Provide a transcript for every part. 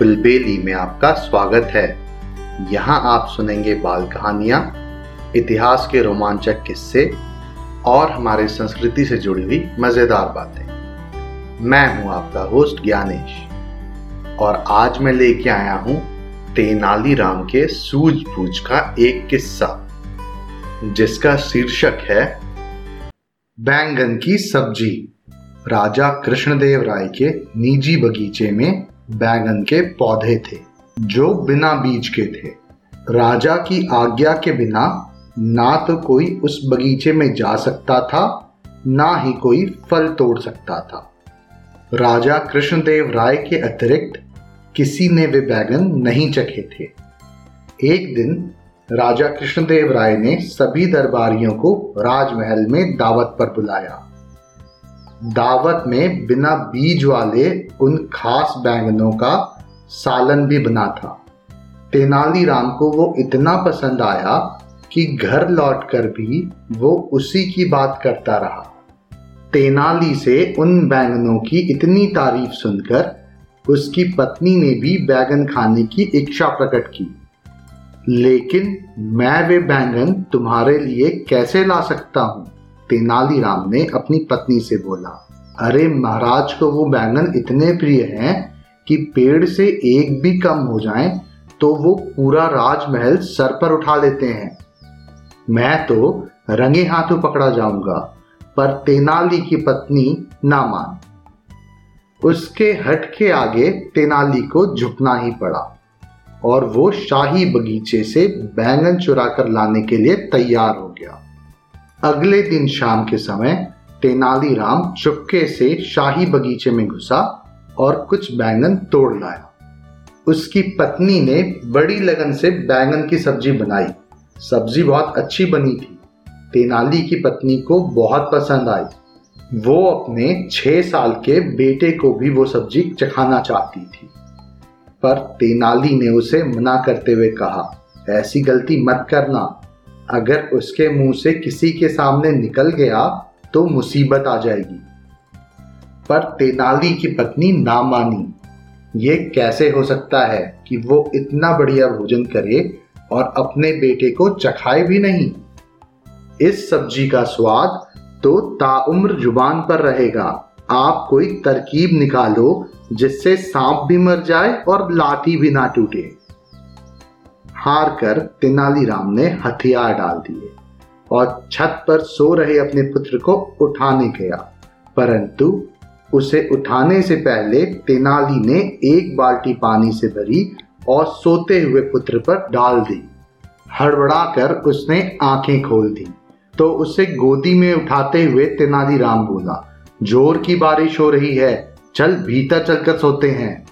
बुलबेली में आपका स्वागत है। यहाँ आप सुनेंगे बाल कहानियाँ, इतिहास के रोमांचक किस्से और हमारे संस्कृति से जुड़ी हुई मज़ेदार बातें। मैं हूँ आपका होस्ट ज्ञानेश और आज मैं लेके आया हूँ तेनालीराम के सूझबूझ का एक किस्सा, जिसका शीर्षक है, बैंगन की सब्ज़ी, राजा कृष्णदेव राय के निजी बगीचे में बैगन के पौधे थे, जो बिना बीज के थे। राजा की आज्ञा के बिना ना तो कोई उस बगीचे में जा सकता था, ना ही कोई फल तोड़ सकता था। राजा कृष्णदेव राय के अतिरिक्त किसी ने वे बैगन नहीं चखे थे। एक दिन राजा कृष्णदेव राय ने सभी दरबारियों को राजमहल में दावत पर बुलाया। दावत में बिना बीज वाले उन खास बैंगनों का सालन भी बना था। तेनालीराम को वो इतना पसंद आया कि घर लौटकर भी वो उसी की बात करता रहा। तेनाली से उन बैंगनों की इतनी तारीफ़ सुनकर उसकी पत्नी ने भी बैंगन खाने की इच्छा प्रकट की। लेकिन मैं वे बैंगन तुम्हारे लिए कैसे ला सकता हूँ? तेनालीराम ने अपनी पत्नी से बोला, अरे महाराज को वो बैंगन इतने प्रिय हैं कि पेड़ से एक भी कम हो जाए तो वो पूरा राजमहल सर पर उठा लेते हैं। मैं तो रंगे हाथों पकड़ा जाऊँगा, पर तेनाली की पत्नी ना मान। उसके हट के आगे तेनाली को झुकना ही पड़ा, और वो शाही बगीचे से बैंगन चुरा कर लाने के लिए तैयार हो गया। अगले दिन शाम के समय तेनालीराम चुपके से शाही बगीचे में घुसा और कुछ बैंगन तोड़ लाया। उसकी पत्नी ने बड़ी लगन से बैंगन की सब्ज़ी बनाई। सब्ज़ी बहुत अच्छी बनी थी। तेनाली की पत्नी को बहुत पसंद आई। वो अपने छह साल के बेटे को भी वो सब्ज़ी चखाना चाहती थी। पर तेनाली ने उसे मना करते हुए कहा, ऐसी गलती मत करना। अगर उसके मुँह से किसी के सामने निकल गया तो मुसीबत आ जाएगी। पर तेनाली की पत्नी ना मानी। ये कैसे हो सकता है कि वो इतना बढ़िया भोजन करे और अपने बेटे को चखाए भी नहीं? इस सब्ज़ी का स्वाद तो ताउम्र ज़ुबान पर रहेगा। आप कोई तरकीब निकालो जिससे सांप भी मर जाए और लाठी भी ना टूटे। हार कर तेनालीराम ने हथियार डाल दिए और छत पर सो रहे अपने पुत्र को उठाने गया। परंतु उसे उठाने से पहले तेनाली ने एक बाल्टी पानी से भरी और सोते हुए पुत्र पर डाल दी। हड़बड़ाकर उसने आँखें खोल दी। तो उसे गोदी में उठाते हुए तेनालीराम बोला, ज़ोर की बारिश हो रही है, चल भीतर चलकर सोते हैं।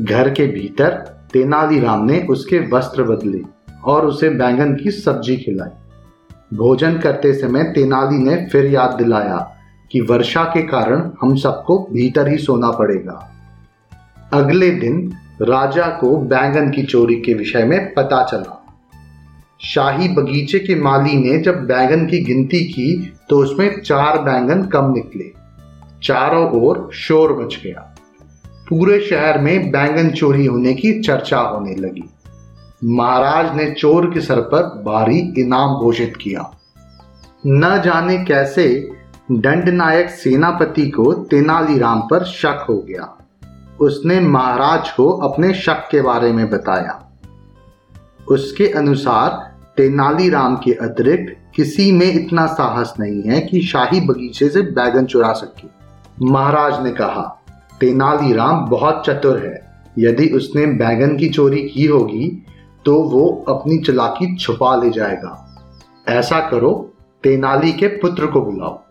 घर के भीतर तेनालीराम ने उसके वस्त्र बदले और उसे बैंगन की सब्ज़ी खिलाई। भोजन करते समय तेनाली ने फिर याद दिलाया कि वर्षा के कारण हम सबको भीतर ही सोना पड़ेगा। अगले दिन राजा को बैंगन की चोरी के विषय में पता चला। शाही बगीचे के माली ने जब बैंगन की गिनती की तो उसमें चार बैंगन कम निकले। चारों ओर शोर मच गया। पूरे शहर में बैंगन चोरी होने की चर्चा होने लगी। महाराज ने चोर के सर पर भारी इनाम घोषित किया। न जाने कैसे दंड नायक सेनापति को तेनालीराम पर शक हो गया। उसने महाराज को अपने शक के बारे में बताया। उसके अनुसार तेनालीराम के अतिरिक्त किसी में इतना साहस नहीं है कि शाही बगीचे से बैगन चुरा सके। महाराज ने कहा तेनालीराम बहुत चतुर है। यदि उसने बैगन की चोरी की होगी तो वो अपनी चलाकी छुपा ले जाएगा। ऐसा करो, तेनाली के पुत्र को बुलाओ।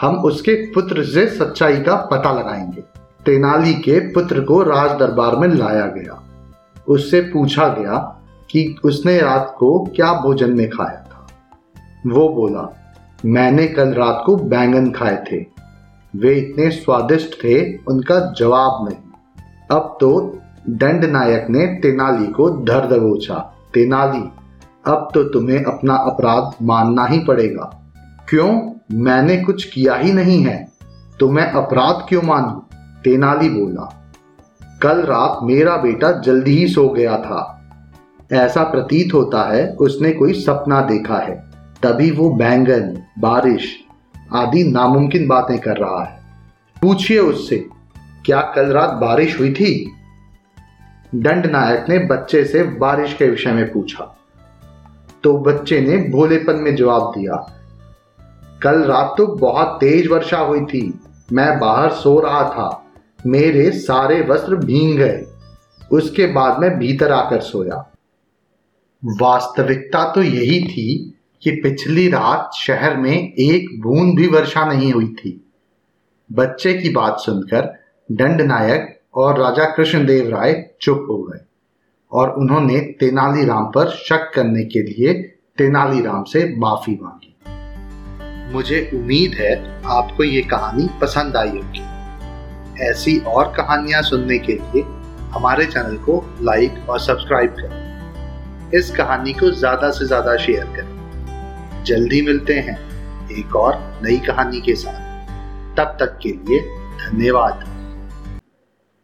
हम उसके पुत्र से सच्चाई का पता लगाएँगे। तेनाली के पुत्र को राज दरबार में लाया गया। उससे पूछा गया कि उसने रात को क्या भोजन में खाया था। वो बोला, मैंने कल रात को बैंगन खाए थे। वे इतने स्वादिष्ट थे उनका जवाब नहीं अब तो दंड नायक ने तेनाली को धर दबोचा। तेनाली, अब तो तुम्हें अपना अपराध मानना ही पड़ेगा। क्यों? मैंने कुछ किया ही नहीं है। तो मैं अपराध क्यों मानू? तेनाली बोला। कल रात मेरा बेटा जल्दी ही सो गया था। ऐसा प्रतीत होता है, उसने कोई सपना देखा है। तभी वो बैंगन, बारिश आदि नामुमकिन बातें कर रहा है। पूछिए उससे, क्या कल रात बारिश हुई थी? दंड नायक ने बच्चे से बारिश के विषय में पूछा। तो बच्चे ने भोलेपन में जवाब दिया, कल रात तो बहुत तेज वर्षा हुई थी। मैं बाहर सो रहा था। मेरे सारे वस्त्र भींग गए। उसके बाद मैं भीतर आकर सोया। वास्तविकता तो यही थी कि पिछली रात शहर में एक बूंद भी वर्षा नहीं हुई थी। बच्चे की बात सुनकर दंड नायक और राजा कृष्णदेव राय चुप हो गए और उन्होंने तेनालीराम पर शक करने के लिए तेनालीराम से माफ़ी मांगी। मुझे उम्मीद है आपको ये कहानी पसंद आई होगी। ऐसी और कहानियाँ सुनने के लिए हमारे चैनल को लाइक और सब्सक्राइब करें। इस कहानी को ज़्यादा से ज़्यादा शेयर करें। जल्दी मिलते हैं एक और नई कहानी के साथ। तब तक के लिए धन्यवाद।